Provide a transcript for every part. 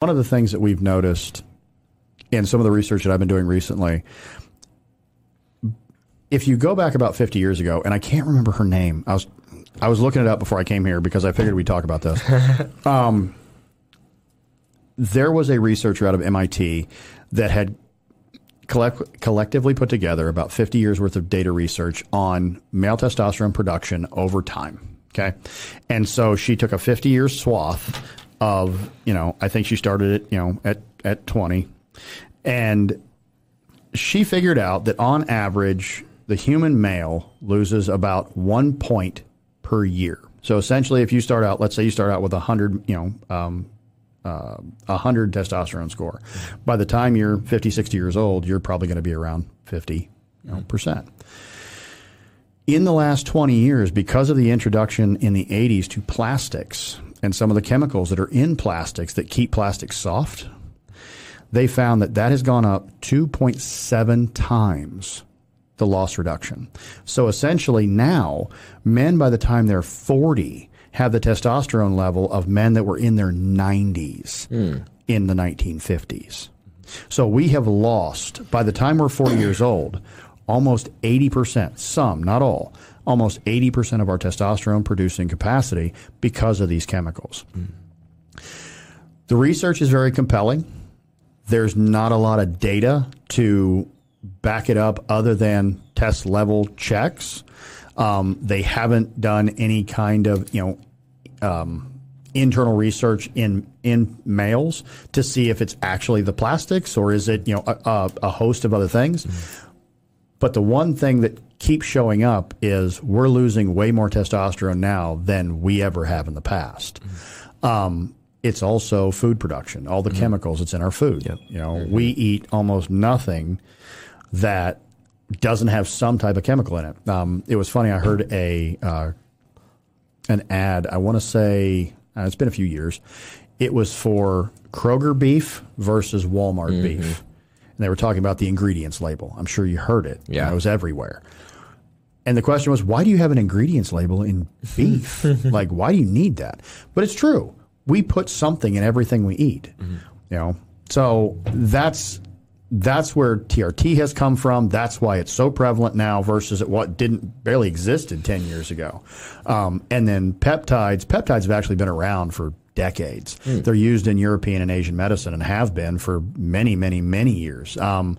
one of the things that we've noticed in some of the research that I've been doing recently, if you go back about 50 years ago, and I can't remember her name, I was I was looking it up before I came here because I figured we'd talk about this. um, there was a researcher out of MIT that had collect, collectively put together about 50 years worth of data research on male testosterone production over time. Okay. And so she took a 50 year swath of, you know, I think she started it, you know, at, at 20. And she figured out that on average, the human male loses about one point per year. So essentially, if you start out, let's say you start out with a hundred, you know, um, uh, a hundred testosterone score, by the time you're 50, 60 years old, you're probably going to be around 50 you know, percent. In the last 20 years, because of the introduction in the 80s to plastics and some of the chemicals that are in plastics that keep plastics soft, they found that that has gone up 2.7 times the loss reduction. So essentially now, men by the time they're 40 have the testosterone level of men that were in their 90s mm. in the 1950s. So we have lost, by the time we're 40 years old, almost 80%, some, not all, almost 80% of our testosterone producing capacity because of these chemicals. Mm. The research is very compelling. There's not a lot of data to back it up other than test level checks. Um, they haven't done any kind of you know um, internal research in in males to see if it's actually the plastics or is it you know a, a host of other things. Mm-hmm. But the one thing that keeps showing up is we're losing way more testosterone now than we ever have in the past. Mm-hmm. Um, it's also food production, all the mm-hmm. chemicals that's in our food. Yep. You know, mm-hmm. we eat almost nothing that doesn't have some type of chemical in it. Um, it was funny. I heard a uh, an ad. I want to say uh, it's been a few years. It was for Kroger beef versus Walmart mm-hmm. beef, and they were talking about the ingredients label. I'm sure you heard it. Yeah, it was everywhere. And the question was, why do you have an ingredients label in beef? like, why do you need that? But it's true. We put something in everything we eat. Mm-hmm. You know, so that's that's where TRT has come from. That's why it's so prevalent now versus what didn't barely existed 10 years ago. Um, and then peptides, peptides have actually been around for decades. Mm. They're used in European and Asian medicine and have been for many, many, many years. Um,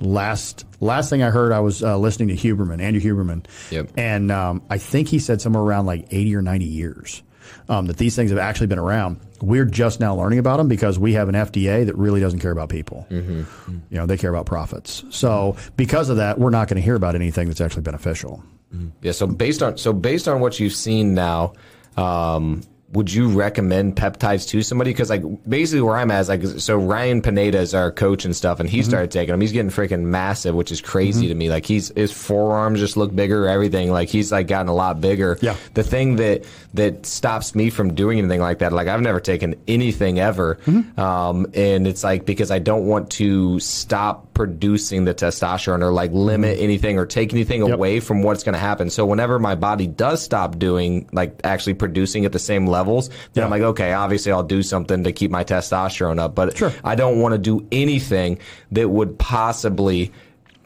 last last thing I heard, I was uh, listening to Huberman, Andrew Huberman, yep. and um, I think he said somewhere around like 80 or 90 years um, that these things have actually been around. We're just now learning about them because we have an FDA that really doesn't care about people. Mm-hmm. You know, they care about profits. So because of that, we're not going to hear about anything that's actually beneficial. Mm-hmm. Yeah. So based on so based on what you've seen now. Um, would you recommend peptides to somebody? Because like basically where I'm at is like so Ryan Pineda is our coach and stuff, and he mm-hmm. started taking them. He's getting freaking massive, which is crazy mm-hmm. to me. Like he's his forearms just look bigger, everything. Like he's like gotten a lot bigger. Yeah. The thing that that stops me from doing anything like that, like I've never taken anything ever, mm-hmm. um, and it's like because I don't want to stop producing the testosterone or like limit mm-hmm. anything or take anything yep. away from what's going to happen. So whenever my body does stop doing like actually producing at the same levels, then yeah. I'm like, okay, obviously I'll do something to keep my testosterone up. But sure. I don't want to do anything that would possibly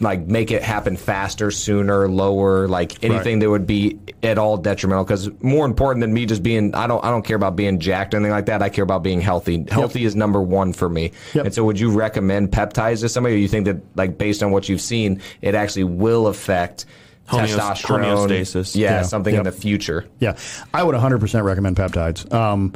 like make it happen faster, sooner, lower, like anything right. that would be at all detrimental. Because more important than me just being, I don't, I don't care about being jacked or anything like that. I care about being healthy. Healthy yep. is number one for me. Yep. And so, would you recommend peptides to somebody, or you think that, like, based on what you've seen, it actually will affect? testosterone, homeostasis. Yeah, yeah. something yep. in the future. Yeah, I would 100% recommend peptides. Um,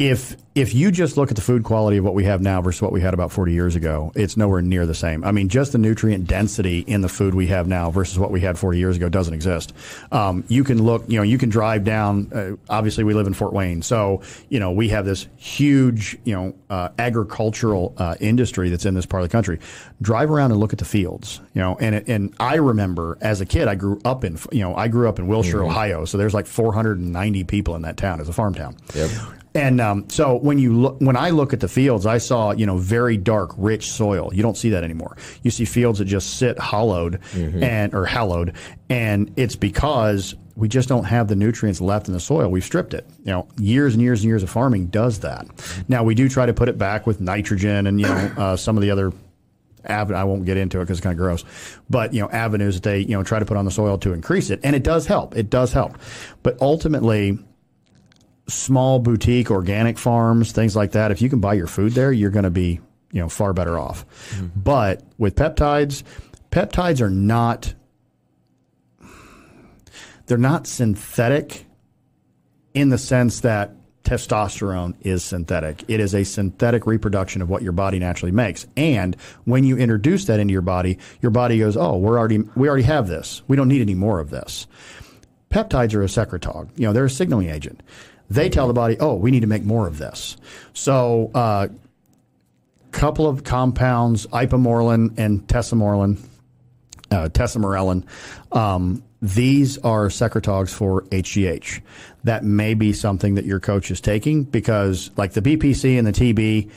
if if you just look at the food quality of what we have now versus what we had about 40 years ago, it's nowhere near the same. I mean, just the nutrient density in the food we have now versus what we had 40 years ago doesn't exist. Um, you can look, you know, you can drive down. Uh, obviously, we live in Fort Wayne, so you know we have this huge, you know, uh, agricultural uh, industry that's in this part of the country. Drive around and look at the fields, you know, and and I remember as a kid, I grew up in, you know, I grew up in Willshire, mm-hmm. Ohio, so there's like 490 people in that town. It's a farm town. Yep And um, so when you look, when I look at the fields, I saw you know very dark, rich soil. You don't see that anymore. You see fields that just sit hollowed and or hallowed, and it's because we just don't have the nutrients left in the soil. We've stripped it. You know, years and years and years of farming does that. Now we do try to put it back with nitrogen and you know uh, some of the other. I won't get into it because it's kind of gross, but you know avenues that they you know try to put on the soil to increase it, and it does help. It does help, but ultimately, small boutique organic farms, things like that. If you can buy your food there, you're going to be you know far better off. Mm-hmm. But with peptides, peptides are not they're not synthetic in the sense that testosterone is synthetic. It is a synthetic reproduction of what your body naturally makes. And when you introduce that into your body, your body goes, "Oh, we're already we already have this. We don't need any more of this." Peptides are a secretagogue. You know, they're a signaling agent. They tell the body, "Oh, we need to make more of this." So, uh, couple of compounds, ipamorelin and tesamorelin, uh, tesamorelin. Um, these are secretagogues for HGH. That may be something that your coach is taking because, like the BPC and the TB,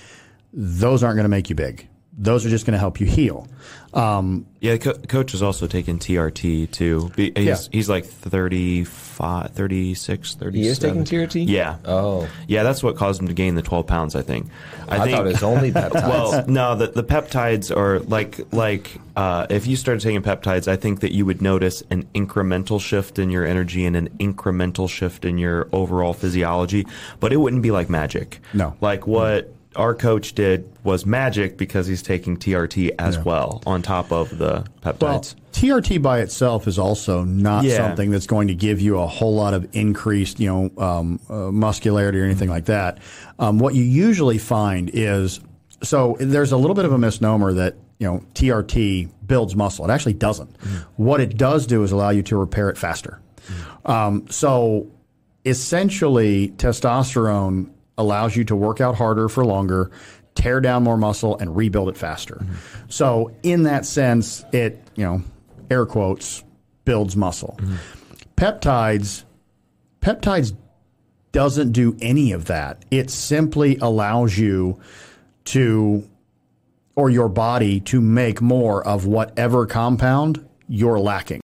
those aren't going to make you big. Those are just going to help you heal. Um, Yeah, co- coach is also taking TRT too. Be- He's, Yeah. he's like 35, 36, 37. He is taking TRT? Yeah. Oh. Yeah, that's what caused him to gain the 12 pounds, I think. I, thought it was only peptides. well, no, the, the peptides are like like uh, if you started taking peptides, I think that you would notice an incremental shift in your energy and an incremental shift in your overall physiology, but it wouldn't be like magic. No. like what our coach did was magic because he's taking TRT as well on top of the peptides. Well. TRT by itself is also not Yeah. something that's going to give you a whole lot of increased, you know, um, uh, muscularity or anything like that. Um, what you usually find is so there's a little bit of a misnomer that you know TRT builds muscle. It actually doesn't. What it does do is allow you to repair it faster. Um, so essentially, testosterone allows you to work out harder for longer, tear down more muscle, and rebuild it faster. So, in that sense, it, you know, air quotes, builds muscle. Peptides, peptides doesn't do any of that. It simply allows you to, or your body to make more of whatever compound you're lacking.